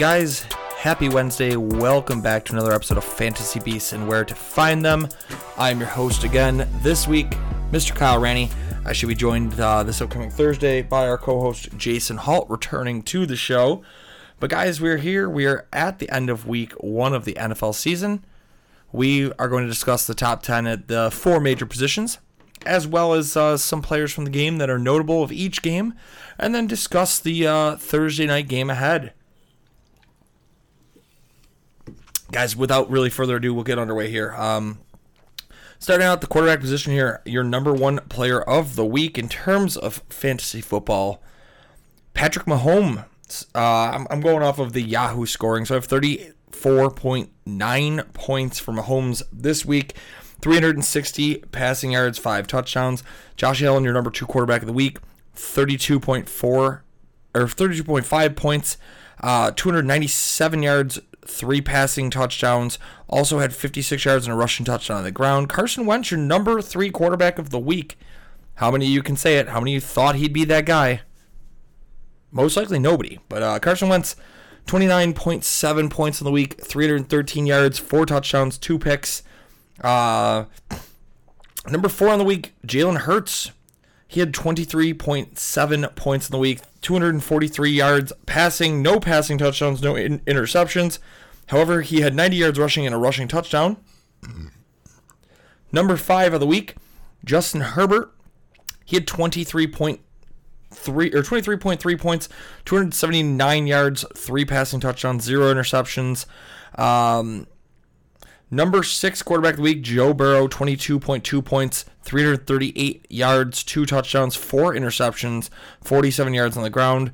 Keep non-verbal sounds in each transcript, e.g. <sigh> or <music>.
guys. Happy Wednesday. Welcome back to another episode of Fantasy Beasts and Where to Find Them. I'm your host again this week, Mr. Kyle Ranney. I should be joined uh, this upcoming Thursday by our co host, Jason Halt, returning to the show. But, guys, we're here. We are at the end of week one of the NFL season. We are going to discuss the top 10 at the four major positions, as well as uh, some players from the game that are notable of each game, and then discuss the uh, Thursday night game ahead. Guys, without really further ado, we'll get underway here. Um, starting out the quarterback position here, your number one player of the week in terms of fantasy football, Patrick Mahomes. Uh, I'm, I'm going off of the Yahoo scoring, so I have 34.9 points for Mahomes this week. 360 passing yards, five touchdowns. Josh Allen, your number two quarterback of the week, 32.4 or 32.5 points, uh, 297 yards, three passing touchdowns. Also had 56 yards and a rushing touchdown on the ground. Carson Wentz, your number three quarterback of the week. How many of you can say it? How many of you thought he'd be that guy? Most likely nobody. But uh, Carson Wentz, 29.7 points in the week, 313 yards, four touchdowns, two picks. Uh, number four on the week, Jalen Hurts. He had 23.7 points in the week, 243 yards passing, no passing touchdowns, no in- interceptions. However, he had 90 yards rushing and a rushing touchdown. Number five of the week, Justin Herbert. He had 23.3 or 23.3 points, 279 yards, three passing touchdowns, zero interceptions. Um, Number six quarterback of the week, Joe Burrow, 22.2 points, 338 yards, two touchdowns, four interceptions, 47 yards on the ground.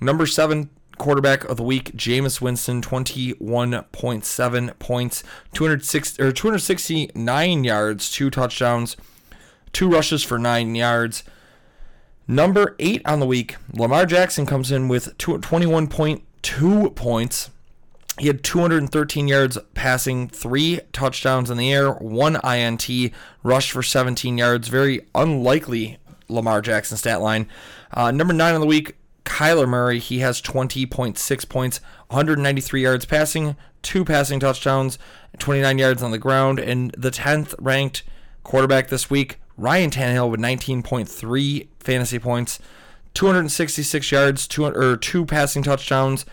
Number seven quarterback of the week, Jameis Winston, 21.7 points, 206 or 269 yards, two touchdowns, two rushes for nine yards. Number eight on the week, Lamar Jackson comes in with 21.2 points. He had 213 yards passing, three touchdowns in the air, one INT, rushed for 17 yards. Very unlikely Lamar Jackson stat line. Uh, number nine on the week, Kyler Murray. He has 20.6 points, 193 yards passing, two passing touchdowns, 29 yards on the ground. And the 10th ranked quarterback this week, Ryan Tannehill, with 19.3 fantasy points, 266 yards, two or two passing touchdowns.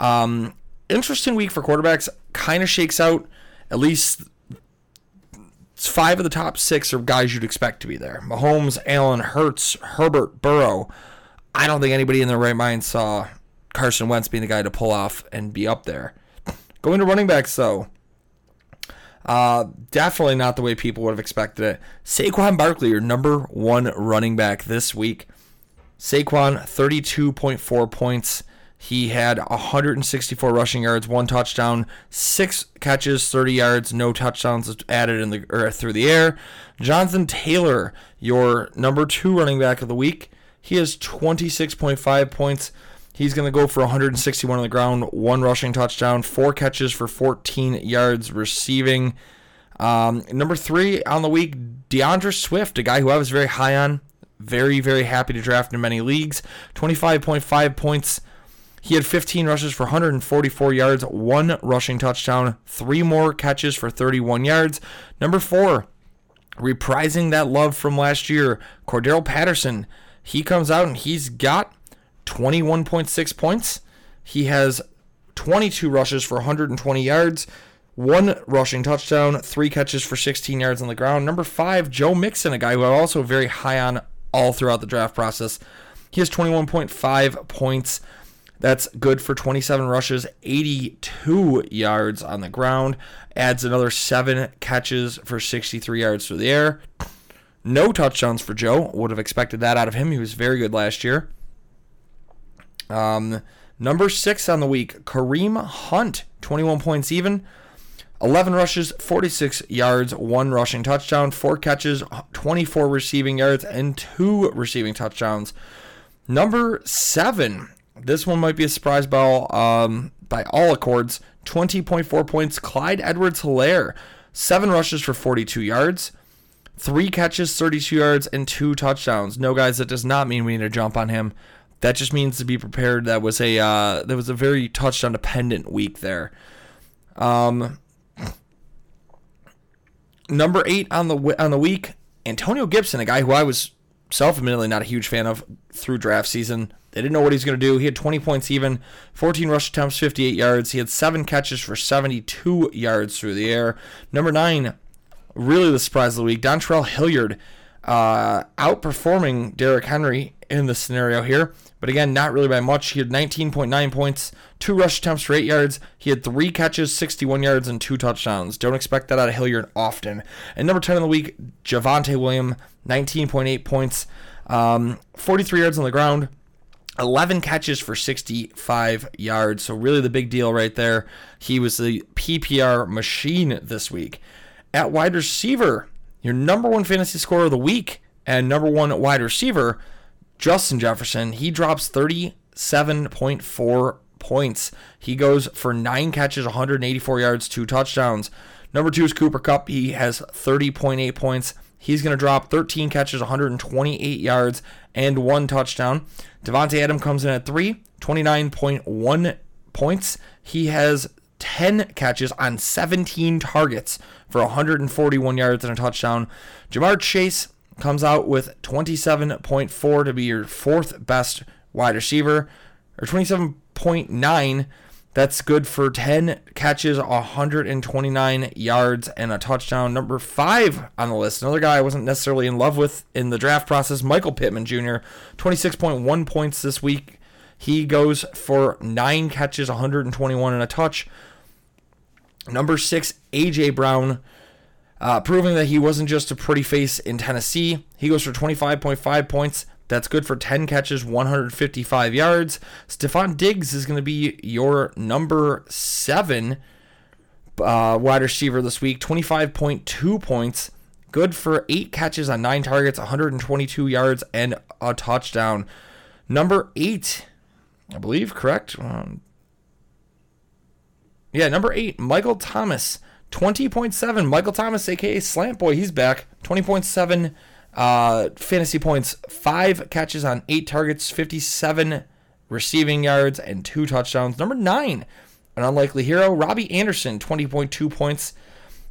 Um, interesting week for quarterbacks. Kind of shakes out at least five of the top six are guys you'd expect to be there. Mahomes, Allen, Hurts, Herbert, Burrow. I don't think anybody in their right mind saw Carson Wentz being the guy to pull off and be up there. Going to running backs though. Uh, definitely not the way people would have expected it. Saquon Barkley, your number one running back this week. Saquon, 32.4 points. He had 164 rushing yards, one touchdown, six catches, 30 yards, no touchdowns added in the or through the air. Jonathan Taylor, your number two running back of the week, he has 26.5 points. He's going to go for 161 on the ground, one rushing touchdown, four catches for 14 yards receiving. Um, number three on the week, D'Andre Swift, a guy who I was very high on. Very, very happy to draft in many leagues. 25.5 points. He had 15 rushes for 144 yards, one rushing touchdown, three more catches for 31 yards. Number four, reprising that love from last year, Cordarrelle Patterson. He comes out and he's got 21.6 points. He has 22 rushes for 120 yards, one rushing touchdown, three catches for 16 yards on the ground. Number five, Joe Mixon, a guy who I'm also very high on all throughout the draft process. He has 21.5 points. That's good for 27 rushes, 82 yards on the ground. Adds another seven catches for 63 yards through the air. No touchdowns for Joe. Would have expected that out of him. He was very good last year. Um, number six on the week, Kareem Hunt, 21 points even. 11 rushes, 46 yards, one rushing touchdown, four catches, 24 receiving yards, and two receiving touchdowns. Number seven, this one might be a surprise by all, um, by all accords. 20.4 points, Clyde Edwards Helaire. Seven rushes for 42 yards, three catches, 32 yards, and two touchdowns. No, guys, that does not mean we need to jump on him. That just means to be prepared. That was a uh, that was a very touchdown dependent week there. Um, number eight on the on the week, Antonio Gibson, a guy who I was self-admittedly not a huge fan of through draft season. They didn't know what he's going to do. He had 20 points even, 14 rush attempts, 58 yards. He had seven catches for 72 yards through the air. Number nine, really the surprise of the week, Dontrell Hilliard, uh, outperforming Derrick Henry in the scenario here. But again, not really by much. He had 19.9 points, two rush attempts for eight yards. He had three catches, 61 yards, and two touchdowns. Don't expect that out of Hilliard often. And number 10 of the week, Javonte William, 19.8 points, um, 43 yards on the ground. 11 catches for 65 yards. So, really, the big deal right there. He was the PPR machine this week. At wide receiver, your number one fantasy scorer of the week and number one wide receiver, Justin Jefferson, he drops 37.4 points. He goes for nine catches, 184 yards, two touchdowns. Number two is Cooper Kupp. He has 30.8 points. He's going to drop 13 catches, 128 yards, and one touchdown. Davante Adam comes in at three, 29.1 points. He has 10 catches on 17 targets for 141 yards and a touchdown. Ja'Marr Chase comes out with 27.4 to be your fourth best wide receiver, or 27.9. That's good for 10 catches, 129 yards, and a touchdown. Number five on the list, another guy I wasn't necessarily in love with in the draft process, Michael Pittman Jr., 26.1 points this week. He goes for nine catches, 121 and a touch. Number six, A.J. Brown, uh, proving that he wasn't just a pretty face in Tennessee. He goes for 25.5 points. That's good for 10 catches, 155 yards. Stefon Diggs is going to be your number seven uh, wide receiver this week. 25.2 points. Good for eight catches on nine targets, 122 yards, and a touchdown. Number eight, I believe, correct? Um, yeah, number eight, Michael Thomas. 20.7. Michael Thomas, aka Slant Boy, he's back. 20.7 uh, fantasy points, five catches on eight targets, 57 receiving yards, and two touchdowns. Number nine, an unlikely hero, Robbie Anderson, 20.2 points.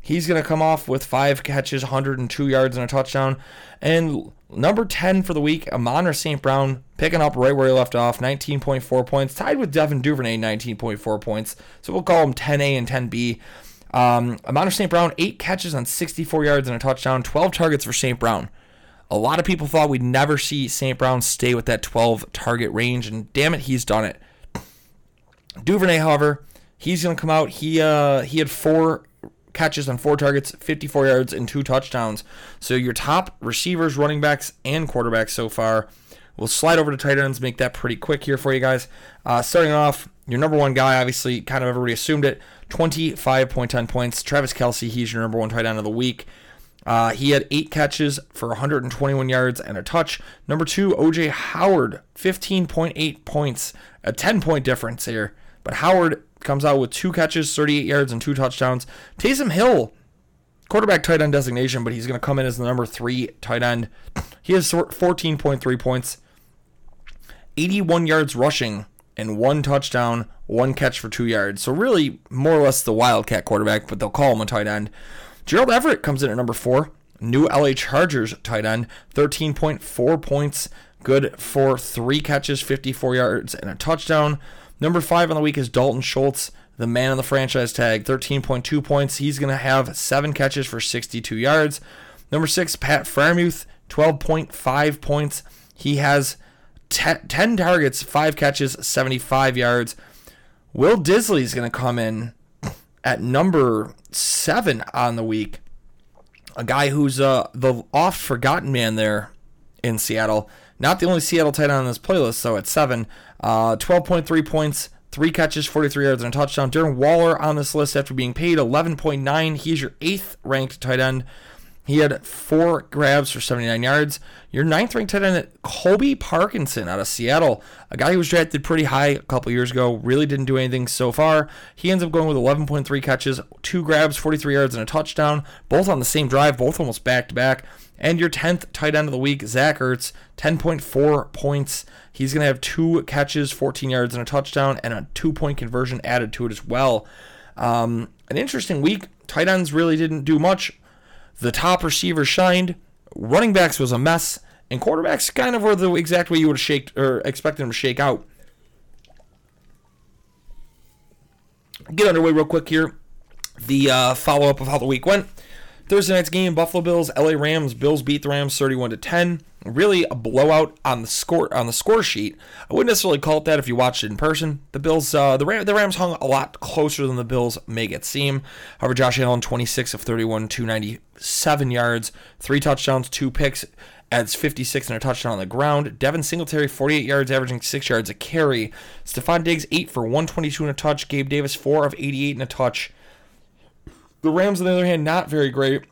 He's going to come off with five catches, 102 yards, and a touchdown. And number 10 for the week, Amon-Ra St. Brown, picking up right where he left off, 19.4 points, tied with Devin Duvernay, 19.4 points. So we'll call him 10A and 10B. Um, Amon St. Brown, eight catches on 64 yards and a touchdown, 12 targets for St. Brown. A lot of people thought we'd never see St. Brown stay with that 12 target range, and damn it, he's done it. Duvernay, however, he's going to come out. He uh, he had four catches on four targets, 54 yards, and two touchdowns. So your top receivers, running backs, and quarterbacks so far. We'll slide over to tight ends, make that pretty quick here for you guys. Uh, starting off, your number one guy, obviously, kind of everybody assumed it, 25.10 points. Travis Kelce, he's your number one tight end of the week. Uh, he had eight catches for 121 yards and a touch. Number two, OJ Howard, 15.8 points, a 10 point difference here. But Howard comes out with two catches, 38 yards, and two touchdowns. Taysom Hill, quarterback tight end designation, but he's going to come in as the number three tight end. He has 14.3 points, 81 yards rushing, and one touchdown, one catch for two yards. So really, more or less the Wildcat quarterback, but they'll call him a tight end. Gerald Everett comes in at number four. New LA Chargers tight end, 13.4 points, good for three catches, 54 yards, and a touchdown. Number five on the week is Dalton Schultz, the man on the franchise tag, 13.2 points. He's going to have seven catches for 62 yards. Number six, Pat Freiermuth, 12.5 points. He has 10 targets, 5 catches, 75 yards. Will Dissly is going to come in at number 7 on the week. A guy who's uh, the oft forgotten man there in Seattle. Not the only Seattle tight end on this playlist, so at 7. Uh, 12.3 points, three catches, 43 yards, and a touchdown. Darren Waller on this list after being paid 11.9. He's your eighth ranked tight end. He had four grabs for 79 yards. Your ninth ranked tight end, Colby Parkinson out of Seattle, a guy who was drafted pretty high a couple years ago, really didn't do anything so far. He ends up going with 11.3 catches, two grabs, 43 yards, and a touchdown, both on the same drive, both almost back to back. And your 10th tight end of the week, Zach Ertz, 10.4 points. He's going to have two catches, 14 yards, and a touchdown, and a two point conversion added to it as well. Um, an interesting week. Tight ends really didn't do much. The top receivers shined. Running backs was a mess. And quarterbacks kind of were the exact way you would have or expected them to shake out. Get underway real quick here. The uh, follow up of how the week went. Thursday night's game, Buffalo Bills, LA Rams. Bills beat the Rams 31 to 10. Really a blowout on the score on the score sheet. I wouldn't necessarily call it that if you watched it in person. The Bills, uh, the, Ram, the Rams hung a lot closer than the Bills make it seem. However, Josh Allen 26 of 31, 297 yards, three touchdowns, two picks, adds 56 and a touchdown on the ground. Devin Singletary 48 yards, averaging six yards a carry. Stefon Diggs 8 for 122 and a touch. Gabe Davis 4 of 88 and a touch. The Rams, on the other hand, not very great.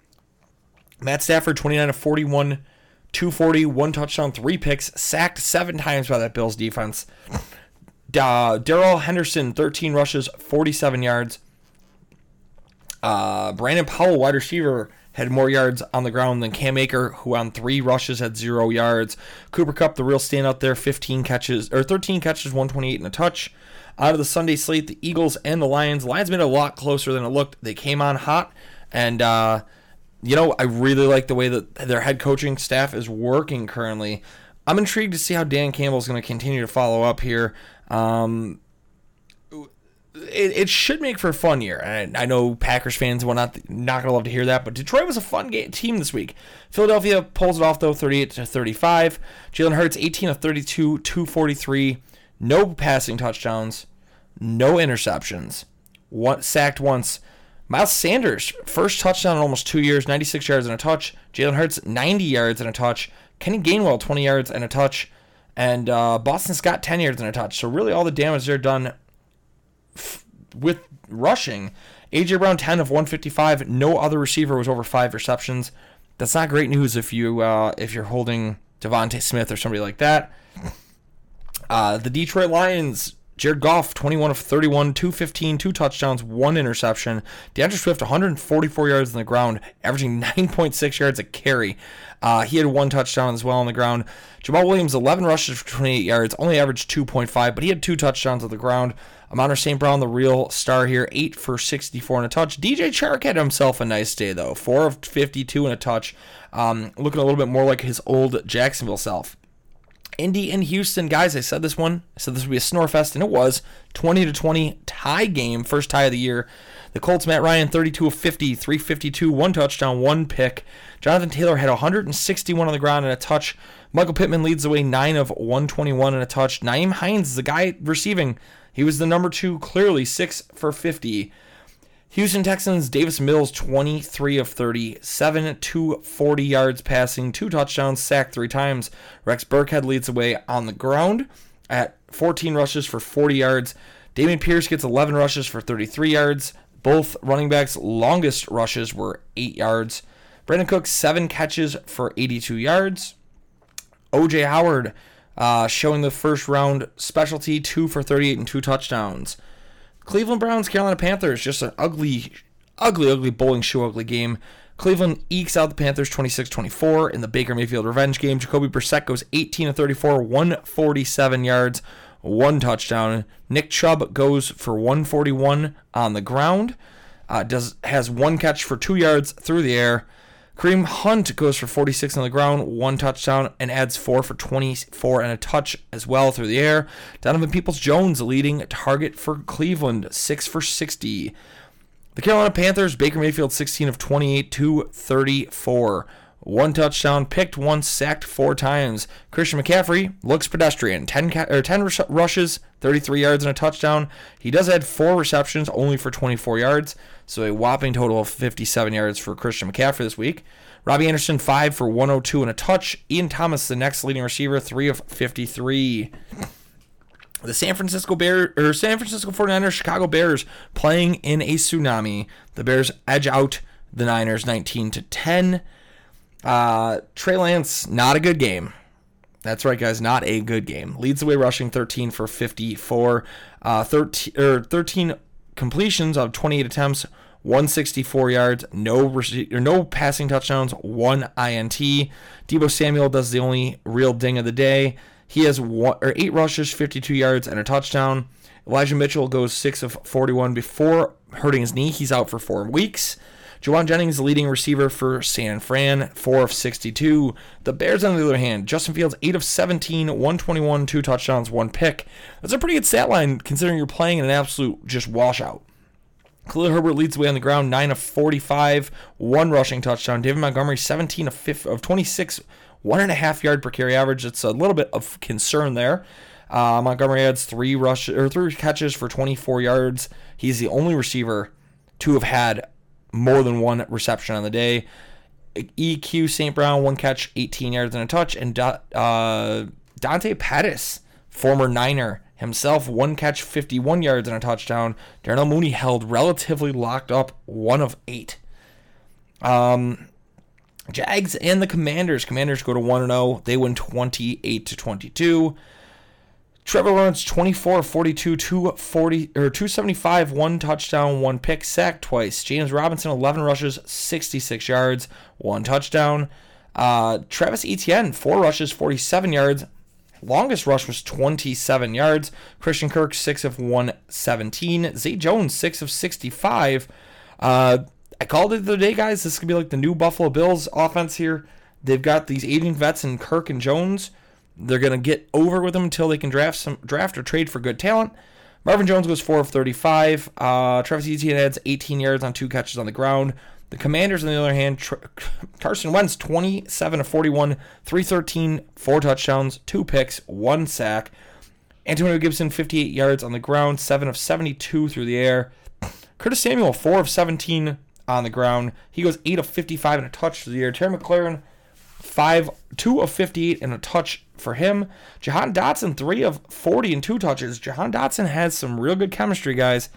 Matt Stafford, 29 of 41, 240, one touchdown, three picks, sacked seven times by that Bills defense. Uh, Darrell Henderson, 13 rushes, 47 yards. Uh, Brandon Powell, wide receiver, had more yards on the ground than Cam Akers, who on three rushes had zero yards. Cooper Kupp, the real standout there, 15 catches or 13 catches, 128 and a touch. Out of the Sunday slate, the Eagles and the Lions. Lions made a lot closer than it looked. They came on hot, and uh, you know I really like the way that their head coaching staff is working currently. I'm intrigued to see how Dan Campbell is going to continue to follow up here. Um, it, it should make for a fun year. I, I know Packers fans will not not gonna love to hear that, but Detroit was a fun game, team this week. Philadelphia pulls it off though, 38 to 35. Jalen Hurts 18 of 32, 243, no passing touchdowns no interceptions, one, sacked once. Miles Sanders, first touchdown in almost two years, 96 yards and a touch. Jalen Hurts, 90 yards and a touch. Kenny Gainwell, 20 yards and a touch. And uh, Boston Scott, 10 yards and a touch. So really all the damage they're done f- with rushing. AJ Brown, 10 of 155. No other receiver was over five receptions. That's not great news if you uh, if you're holding DeVonta Smith or somebody like that. Uh, the Detroit Lions Jared Goff, 21 of 31, 215, two touchdowns, one interception. D'Andre Swift, 144 yards on the ground, averaging 9.6 yards a carry. Uh, he had one touchdown as well on the ground. Jamaal Williams, 11 rushes for 28 yards, only averaged 2.5, but he had two touchdowns on the ground. Amon St. Brown, the real star here, 8 for 64 and a touch. DJ Chark had himself a nice day, though. 4 of 52 and a touch. Um, looking a little bit more like his old Jacksonville self. Indy and Houston, guys. I said this one. I said this would be a snorefest, and it was. 20 to 20 tie game, first tie of the year. The Colts, Matt Ryan, 32 of 50, 352, one touchdown, one pick. Jonathan Taylor had 161 on the ground and a touch. Michael Pittman leads the way, 9 of 121 and a touch. Nyheim Hines is the guy receiving. He was the number two, clearly, 6 for 50. Houston Texans, Davis Mills, 23 of 37, 240 yards passing, two touchdowns, sacked three times. Rex Burkhead leads the way on the ground at 14 rushes for 40 yards. Dameon Pierce gets 11 rushes for 33 yards. Both running backs' longest rushes were 8 yards. Brandon Cook, 7 catches for 82 yards. OJ Howard uh, showing the first round specialty, 2 for 38 and 2 touchdowns. Cleveland Browns, Carolina Panthers, just an ugly, ugly, ugly bowling shoe ugly game. Cleveland ekes out the Panthers 26 24 in the Baker Mayfield revenge game. Jacoby Brissett goes 18 of 34, 147 yards, one touchdown. Nick Chubb goes for 141 on the ground. Uh, does has one catch for two yards through the air. Kareem Hunt goes for 46 on the ground, one touchdown, and adds four for 24 and a touch as well through the air. Donovan Peoples Jones leading target for Cleveland, six for 60. The Carolina Panthers, Baker Mayfield 16 of 28 to 34. One touchdown, picked once, sacked four times. Christian McCaffrey looks pedestrian. 10, ca- or 10 rush- rushes, 33 yards, and a touchdown. He does add four receptions, only for 24 yards, so a whopping total of 57 yards for Christian McCaffrey this week. Robbie Anderson, 5 for 102 and a touch. Ian Thomas, the next leading receiver, 3 of 53 the San Francisco Bear or San Francisco 49ers Chicago Bears playing in a tsunami. The Bears edge out the Niners 19 to 10. Uh, Trey Lance not a good game. That's right, guys, not a good game. Leads the way rushing 13 for 54, uh, 13 or 13 completions of 28 attempts, 164 yards, no rece- or no passing touchdowns, one INT. Deebo Samuel does the only real ding of the day. He has one, or eight rushes, 52 yards, and a touchdown. Elijah Mitchell goes 6 of 41 before hurting his knee. He's out for four weeks. Jauan Jennings, the leading receiver for San Fran, 4 of 62. The Bears, on the other hand, Justin Fields, 8 of 17, 121, two touchdowns, one pick. That's a pretty good stat line considering you're playing in an absolute just washout. Khalil Herbert leads the way on the ground, 9 of 45, one rushing touchdown. David Montgomery, 17 of, 5, of 26, one and a half yard per carry average. It's a little bit of concern there. Uh, Montgomery adds three rush or three catches for 24 yards. He's the only receiver to have had more than one reception on the day. EQ St. Brown, one catch, 18 yards and a touch. And uh, Dante Pettis, former Niner himself, one catch, 51 yards and a touchdown. Darnell Mooney held relatively locked up, one of eight. Um, Jags and the Commanders. Commanders go to 1 0. They win 28 to 22. Trevor Lawrence 24 42 240 or 275 one touchdown one pick sack twice. James Robinson 11 rushes 66 yards one touchdown. Uh, Travis Etienne 4 rushes 47 yards. Longest rush was 27 yards. Christian Kirk 6 of 117 Zay Jones 6 of 65 uh, I called it the other day guys. This could be like the new Buffalo Bills offense here. They've got these aging vets in Kirk and Jones they're going to get over with them until they can draft some draft or trade for good talent. Marvin Jones goes 4 of 35. Uh, Travis Etienne adds 18 yards on two catches on the ground. The Commanders, on the other hand, Tr- Carson Wentz 27 of 41, 313, four touchdowns, two picks, one sack. Antonio Gibson 58 yards on the ground, 7 of 72 through the air. Curtis Samuel 4 of 17 on the ground. He goes 8 of 55 and a touch through the air. Terry McLaurin five, two of 58 and a touch for him. Jahan Dotson, three of 40 and two touches. Jahan Dotson has some real good chemistry, guys.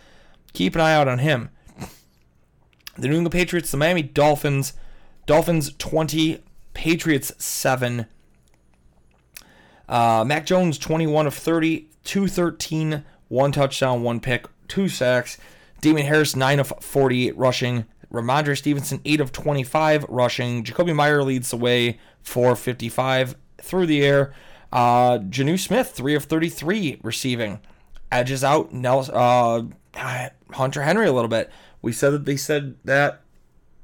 Keep an eye out on him. The New England Patriots, the Miami Dolphins. Dolphins 20, Patriots 7. Uh, Mac Jones 21 of 30, 213, one touchdown, one pick, two sacks. Damien Harris 9 of 48 rushing. Rhamondre Stevenson, 8 of 25 rushing. Jakobi Meyer leads the way, 455 through the air. Uh, Jonnu Smith, 3 of 33 receiving. Edges out Nelson, uh, Hunter Henry a little bit. We said that they said that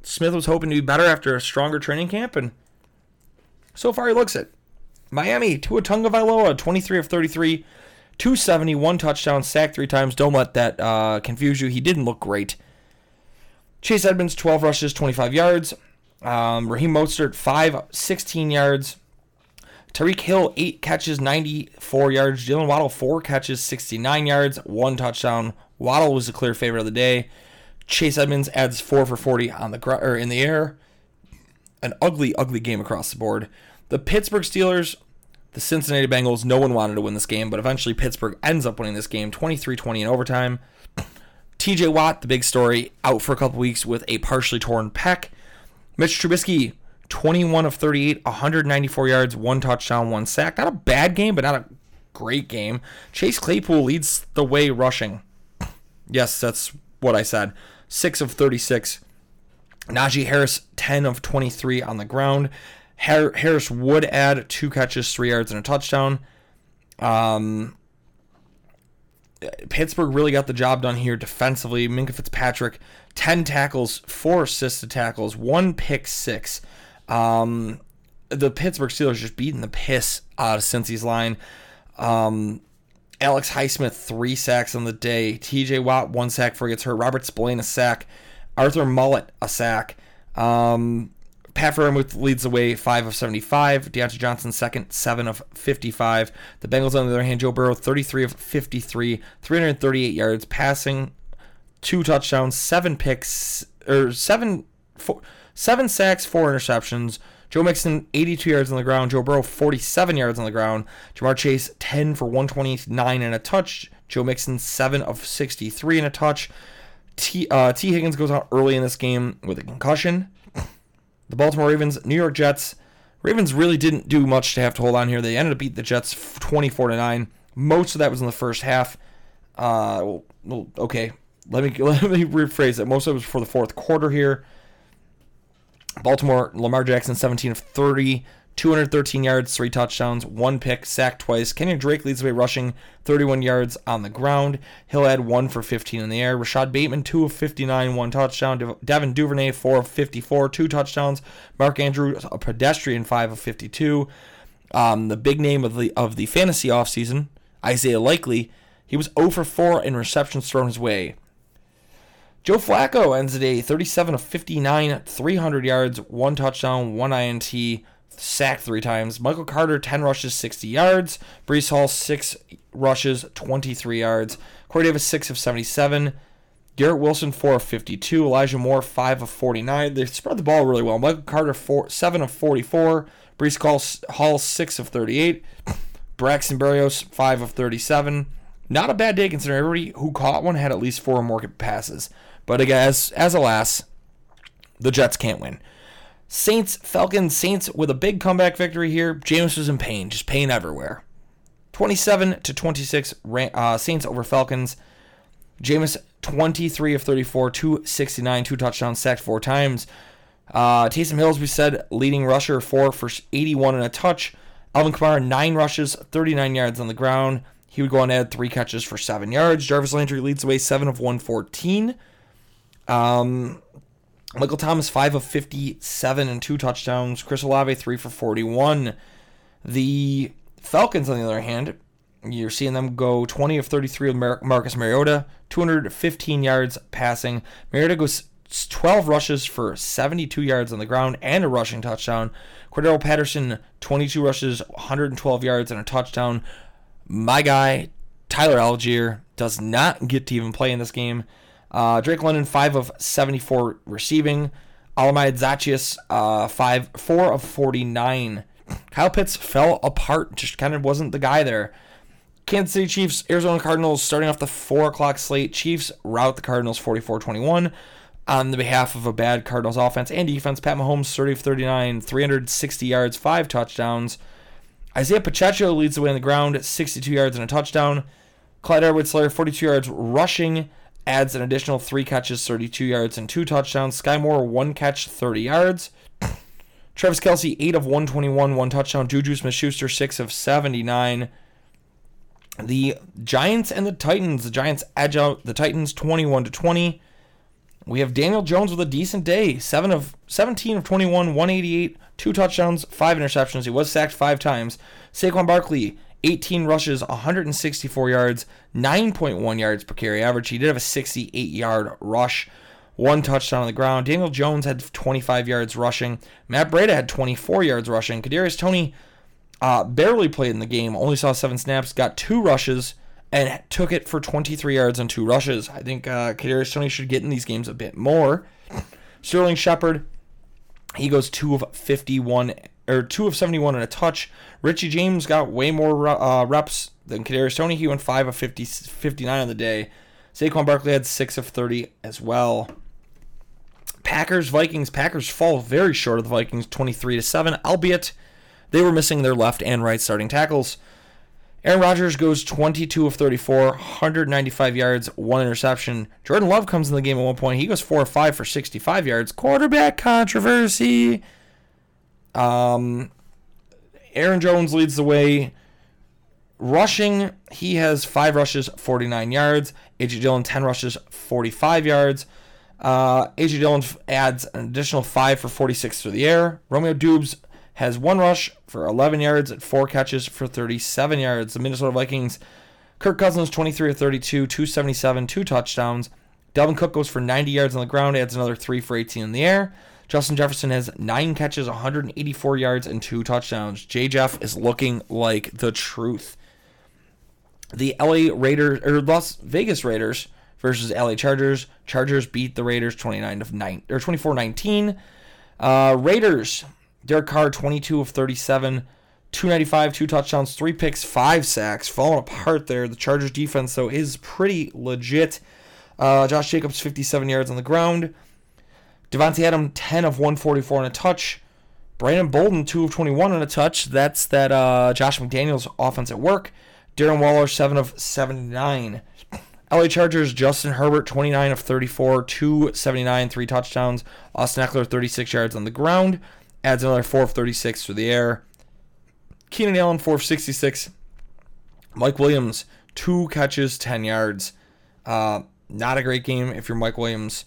Smith was hoping to be better after a stronger training camp, and so far he looks it. Miami, Tua Tagovailoa, 23 of 33, 270, one touchdown, sacked three times. Don't let that uh, confuse you. He didn't look great. Chase Edmonds, 12 rushes, 25 yards. Um, Raheem Mostert, 5, 16 yards. Tyreek Hill, 8 catches, 94 yards. Jaylen Waddle, 4 catches, 69 yards, 1 touchdown. Waddle was the clear favorite of the day. Chase Edmonds adds 4 for 40 on the gr- or in the air. An ugly, ugly game across the board. The Pittsburgh Steelers, the Cincinnati Bengals, no one wanted to win this game, but eventually Pittsburgh ends up winning this game 23 20 in overtime. TJ Watt, the big story, out for a couple weeks with a partially torn pec. Mitch Trubisky, 21 of 38, 194 yards, one touchdown, one sack. Not a bad game, but not a great game. Chase Claypool leads the way rushing. Yes, that's what I said. 6 of 36. Najee Harris, 10 of 23 on the ground. Harris would add two catches, three yards, and a touchdown. Um, Pittsburgh really got the job done here defensively. Minkah Fitzpatrick, 10 tackles, four assisted tackles, one pick six. Um, the Pittsburgh Steelers just beating the piss out of Cincy's line. Um, Alex Highsmith, three sacks on the day. TJ Watt, one sack before he gets hurt. Robert Spillane, a sack. Arthur Maulet, a sack. Um, Pat Freiermuth leads the way, 5 of 75. Diontae Johnson second, 7 of 55. The Bengals, on the other hand, Joe Burrow, 33 of 53, 338 yards passing, two touchdowns, seven picks, or seven, four, seven sacks, four interceptions. Joe Mixon, 82 yards on the ground. Joe Burrow, 47 yards on the ground. Ja'Marr Chase, 10 for 129 and a touch. Joe Mixon, 7 of 63 and a touch. T, uh, Tee Higgins goes out early in this game with a concussion. The Baltimore Ravens, New York Jets. Ravens really didn't do much to have to hold on here. They ended up beating the Jets 24 to 9. Most of that was in the first half. Uh, well, okay, let me <laughs> let me rephrase it. Most of it was for the fourth quarter here. Baltimore, Lamar Jackson, 17 of 30, 213 yards, three touchdowns, one pick, sacked twice. Kenyan Drake leads the way rushing, 31 yards on the ground. Hill had one for 15 in the air. Rashod Bateman, two of 59, one touchdown. Devin Duvernay, four of 54, two touchdowns. Mark Andrews, a pedestrian, five of 52. Um, the big name of the of the fantasy offseason, Isaiah Likely, he was 0 for 4 in receptions thrown his way. Joe Flacco ends the day 37 of 59, 300 yards, one touchdown, one INT, sacked three times. Michael Carter, 10 rushes, 60 yards. Breece Hall, 6 rushes, 23 yards. Corey Davis, 6 of 77. Garrett Wilson, 4 of 52. Elijah Moore, 5 of 49. They spread the ball really well. Michael Carter, four, 7 of 44. Breece Hall, 6 of 38. Braxton Berrios, 5 of 37. Not a bad day considering everybody who caught one had at least four or more passes. But again, as, as alas, the Jets can't win. Saints, Falcons, Saints with a big comeback victory here. Jameis was in pain, just pain everywhere. 27 to 26, uh, Saints over Falcons. Jameis 23 of 34, 269, two touchdowns, sacked four times. Uh, Taysom Hill, as we said, leading rusher, four for 81 and a touch. Alvin Kamara, nine rushes, 39 yards on the ground. He would go on to add three catches for seven yards. Jarvis Landry leads the way, seven of 114. Um, Michael Thomas, 5 of 57 and two touchdowns. Chris Olave, 3 for 41. The Falcons, on the other hand, you're seeing them go 20 of 33 with Mar- Marcus Mariota, 215 yards passing. Mariota goes 12 rushes for 72 yards on the ground and a rushing touchdown. Cordarrelle Patterson, 22 rushes, 112 yards and a touchdown. My guy, Tyler Allgeier, does not get to even play in this game. Uh, Drake London, 5 of 74 receiving. Olamide Zaccheaus, uh, five, 4 of 49. Kyle Pitts fell apart, just kind of wasn't the guy there. Kansas City Chiefs, Arizona Cardinals, starting off the 4 o'clock slate. Chiefs rout the Cardinals 44 21 on the behalf of a bad Cardinals offense and defense. Pat Mahomes, 30 of 39, 360 yards, 5 touchdowns. Isaiah Pacheco leads the way on the ground, 62 yards and a touchdown. Clyde Edwards-Helaire, 42 yards rushing adds an additional three catches, 32 yards, and two touchdowns. Skyy Moore, one catch, 30 yards. <clears throat> Travis Kelce, 8 of 121, one touchdown. Juju Smith Schuster, 6 of 79. The Giants and the Titans. The Giants edge out the Titans 21 to 20. We have Daniel Jones with a decent day. 7 of 17 of 21, 188, two touchdowns, five interceptions. He was sacked five times. Saquon Barkley, 18 rushes, 164 yards, 9.1 yards per carry average. He did have a 68 yard rush, one touchdown on the ground. Daniel Jones had 25 yards rushing. Matt Breida had 24 yards rushing. Kadarius Toney uh, barely played in the game, only saw seven snaps, got two rushes, and took it for 23 yards on two rushes. I think uh, Kadarius Toney should get in these games a bit more. Sterling Shepard, he goes two of 51 or two of 71 and a touch. Richie James got way more uh, reps than Kadarius Toney. He went five of 50, 59 on the day. Saquon Barkley had six of 30 as well. Packers Vikings. Packers fall very short of the Vikings, 23 to seven, albeit they were missing their left and right starting tackles. Aaron Rodgers goes 22 of 34, 195 yards, one interception. Jordan Love comes in the game at one point. He goes 4 of 5 for 65 yards. Quarterback controversy. Um, Aaron Jones leads the way. Rushing, he has five rushes, 49 yards. A.J. Dillon, 10 rushes, 45 yards. Uh, A.J. Dillon adds an additional five for 46 through the air. Romeo Doubs has one rush for 11 yards and four catches for 37 yards. The Minnesota Vikings, Kirk Cousins, 23 of 32, 277, two touchdowns. Dalvin Cook goes for 90 yards on the ground, adds another three for 18 in the air. Justin Jefferson has nine catches, 184 yards, and two touchdowns. J. Jeff is looking like the truth. The LA Raiders or Las Vegas Raiders versus LA Chargers. Chargers beat the Raiders 29 of 9 or 24-19. Uh, Raiders, Derek Carr 22 of 37, 295, two touchdowns, three picks, five sacks, falling apart there. The Chargers defense though is pretty legit. Uh, Josh Jacobs 57 yards on the ground. Davante Adam 10 of 144 on a touch. Brandon Bolden 2 of 21 on a touch. That's that uh, Josh McDaniels offense at work. Darren Waller 7 of 79. LA Chargers, Justin Herbert, 29 of 34, 279, three touchdowns. Austin Ekeler, 36 yards on the ground. Adds another 4 of 36 through the air. Keenan Allen, 4 of 66. Mike Williams, two catches, 10 yards. Uh, not a great game if you're Mike Williams.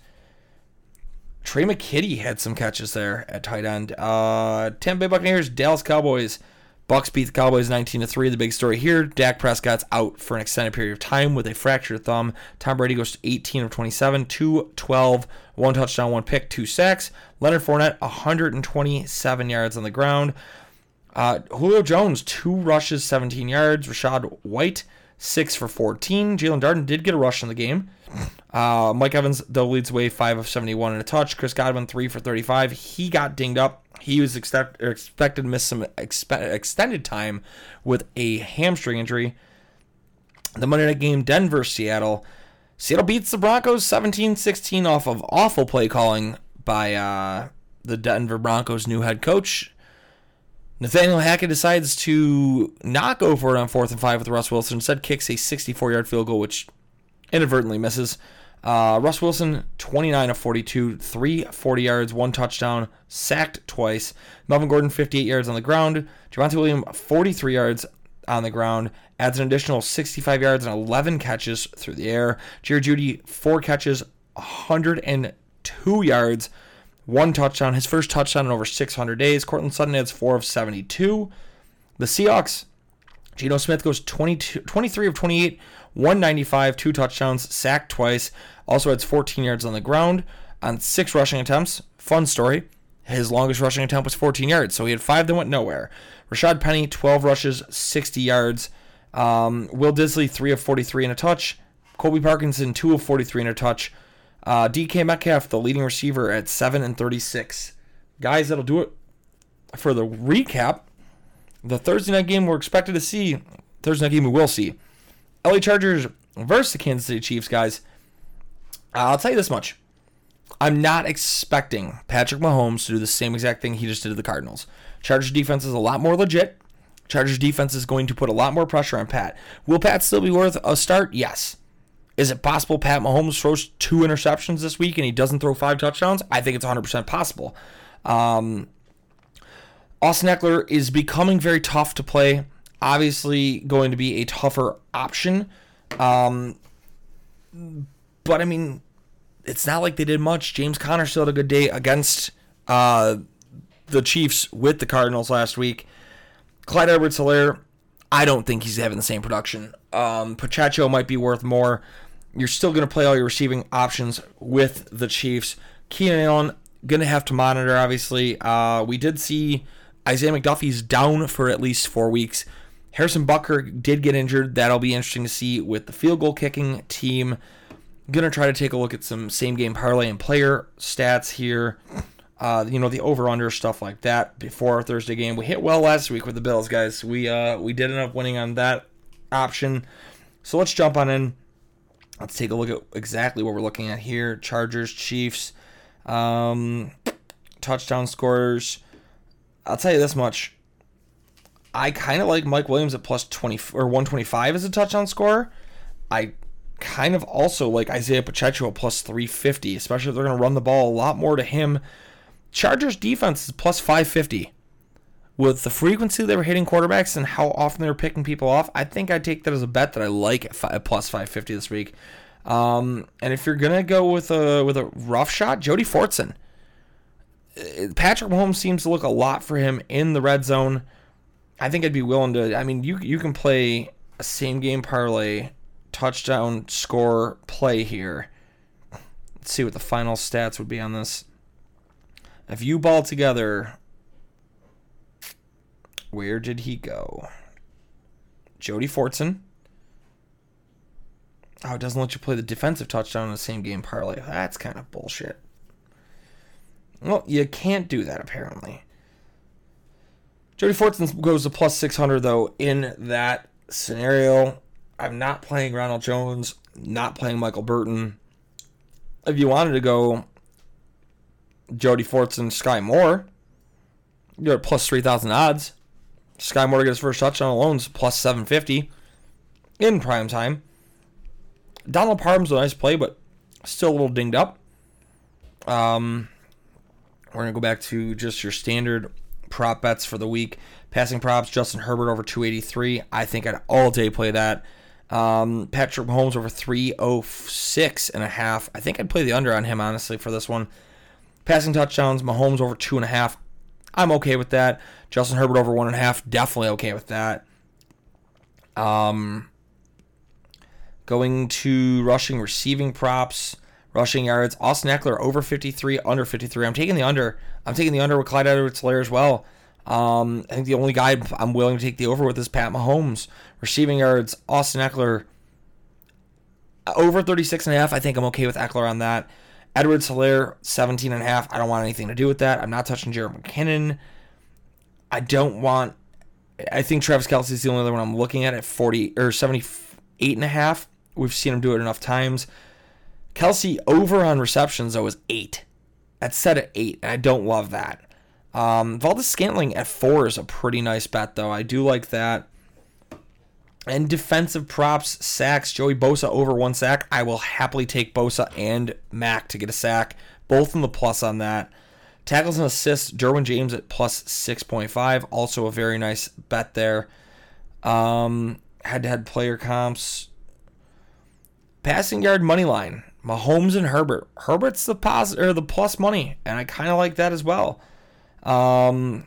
Tre' McKitty had some catches there at tight end. Uh, Tampa Bay Buccaneers, Dallas Cowboys. Bucks beat the Cowboys 19 to 3. The big story here, Dak Prescott's out for an extended period of time with a fractured thumb. Tom Brady goes to 18 of 27, 212, one touchdown, one pick, two sacks. Leonard Fournette 127 yards on the ground. Uh, Julio Jones, two rushes, 17 yards. Rachaad White, 6 for 14. Jaelon Darden did get a rush in the game. Uh, Mike Evans, though, leads way, 5 of 71 and a touch. Chris Godwin, 3 for 35. He got dinged up. He was expect, expected to miss some expe- extended time with a hamstring injury. The Monday night game, Denver, Seattle. Seattle beats the Broncos 17 16 off of awful play calling by uh, the Denver Broncos' new head coach. Nathaniel Hackett decides to not go for it on fourth and five with Russ Wilson. Instead, kicks a 64 yard field goal, which inadvertently misses. Uh, Russ Wilson, 29 of 42, 340 yards, one touchdown, sacked twice. Melvin Gordon, 58 yards on the ground. Javonte Williams, 43 yards on the ground, adds an additional 65 yards and 11 catches through the air. Jared Jeudy, four catches, 102 yards, one touchdown. His first touchdown in over 600 days. Courtland Sutton adds four of 72. The Seahawks, Geno Smith goes 22, 23 of 28, 195, two touchdowns, sacked twice. Also adds 14 yards on the ground on six rushing attempts. Fun story. His longest rushing attempt was 14 yards, so he had five that went nowhere. Rashaad Penny, 12 rushes, 60 yards. Um, Will Dissly, 3 of 43 and a touch. Colby Parkinson, 2 of 43 and a touch. Uh, DK Metcalf, the leading receiver, at 7 and 36. Guys, that'll do it for the recap. The Thursday night game we're expected to see, Thursday night game we will see. LA Chargers versus the Kansas City Chiefs, guys. I'll tell you this much. I'm not expecting Patrick Mahomes to do the same exact thing he just did to the Cardinals. Chargers defense is a lot more legit. Chargers defense is going to put a lot more pressure on Pat. Will Pat still be worth a start? Yes. Is it possible Pat Mahomes throws two interceptions this week and he doesn't throw five touchdowns? I think it's 100% possible. Um, Austin Ekeler is becoming very tough to play. Obviously, going to be a tougher option. Um, but I mean, it's not like they did much. James Conner still had a good day against uh, the Chiefs with the Cardinals last week. Clyde Edwards Helaire, I don't think he's having the same production. Um, Pacheco might be worth more. You're still going to play all your receiving options with the Chiefs. Keenan Allen, going to have to monitor, obviously. Uh, we did see Isaiah McDuffie's down for at least four weeks. Harrison Butker did get injured. That'll be interesting to see with the field goal kicking team. Gonna try to take a look at some same game parlay and player stats here. Uh, you know the over under stuff like that before our Thursday game. We hit well last week with the Bills, guys. We uh, we did end up winning on that option. So let's jump on in. Let's take a look at exactly what we're looking at here. Chargers, Chiefs, um, touchdown scorers. I'll tell you this much. I kind of like Mike Williams at plus 20 or 125 as a touchdown scorer. I kind of also like Isaiah Pacheco at plus 350, especially if they're going to run the ball a lot more to him. Chargers defense is plus 550. With the frequency they were hitting quarterbacks and how often they were picking people off, I think I'd take that as a bet that I like at, five, plus 550 this week. Um, and if you're gonna go with a with a rough shot, Jody Fortson. Patrick Mahomes seems to look a lot for him in the red zone. I think I'd be willing to. I mean, you you can play a same game parlay touchdown score play here. Let's see what the final stats would be on this. If you ball together, where did he go? Jody Fortson. Oh, it doesn't let you play the defensive touchdown in the same game parlay. That's kind of bullshit. Well, you can't do that apparently. Jody Fortson goes to plus 600 though in that scenario. I'm not playing Ronald Jones, not playing Michael Burton. If you wanted to go Jody Fortson, Skyy Moore, you're at plus 3,000 odds. Skyy Moore to get his first touchdown alone is plus 750 in prime time. Donald Parham's a nice play, but still a little dinged up. Um, we're going to go back to just your standard prop bets for the week. Passing props, Justin Herbert over 283. I think I'd all day play that. Um, Patrick Mahomes over 306 and a half. I think I'd play the under on him, honestly, for this one. Passing touchdowns, Mahomes over two and a half. I'm okay with that. Justin Herbert over one and a half. Definitely okay with that. Um, going to rushing, receiving props, rushing yards. Austin Ekeler over 53, under 53. I'm taking the under. I'm taking the under with Clyde Edwards-Helaire as well. Um, I think the only guy I'm willing to take the over with is Pat Mahomes. Receiving yards, Austin Ekeler over 36 and a half. I think I'm okay with Ekeler on that. Edwards Helaire, 17 and a half. I don't want anything to do with that. I'm not touching Jerick McKinnon. I don't want I think Travis Kelce is the only other one I'm looking at at 40 or 78 and a half. We've seen him do it enough times. Kelce over on receptions though is eight. That's set at eight, and I don't love that. Um, Valdes Scantling at four is a pretty nice bet though. I do like that. And defensive props, sacks, Joey Bosa over one sack. I will happily take Bosa and Mack to get a sack. Both in the plus on that. Tackles and assists, Derwin James at plus 6.5. Also a very nice bet there. Um, head-to-head player comps. Passing yard money line. Mahomes and Herbert. Herbert's the pos or the plus money, and I kind of like that as well. Um,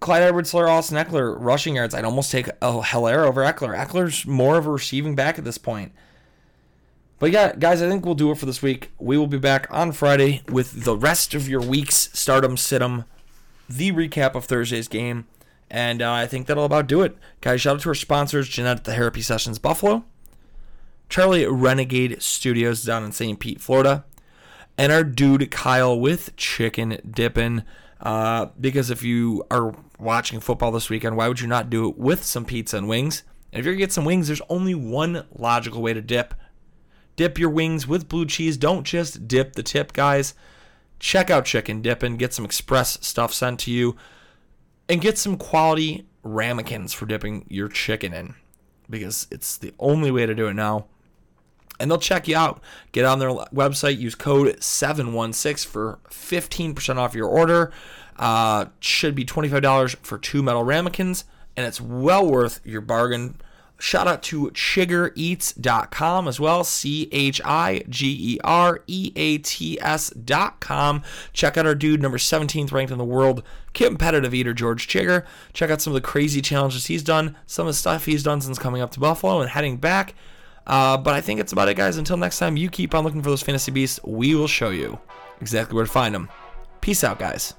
Clyde Edwards Helaire, Austin Ekeler, rushing yards. I'd almost take a Helaire over Ekeler. Ekeler's more of a receiving back at this point. But yeah, guys, I think we'll do it for this week. We will be back on Friday with the rest of your week's stardom situm, the recap of Thursday's game. And uh, I think that'll about do it. Guys, shout out to our sponsors, Jeanette at the Therapy Sessions Buffalo, Charlie Renegade Studios down in St. Pete, Florida, and our dude Kyle with Chicken Dippin'. Uh, because if you are watching football this weekend, why would you not do it with some pizza and wings? And if you're gonna get some wings, there's only one logical way to dip. Dip your wings with blue cheese. Don't just dip the tip, guys. Check out Chicken Dippin'. Get some express stuff sent to you, and get some quality ramekins for dipping your chicken in, because it's the only way to do it now and they'll check you out. Get on their website, use code 716 for 15% off your order. Uh, should be $25 for two metal ramekins, and it's well worth your bargain. Shout out to chigereats.com as well. C H I G E R E A T S.com. Check out our dude, number 17th ranked in the world, competitive eater George Chiger. Check out some of the crazy challenges he's done, some of the stuff he's done since coming up to Buffalo and heading back. Uh, but I think it's about it, guys. Until next time, you keep on looking for those fantasy beasts. We will show you exactly where to find them. Peace out, guys.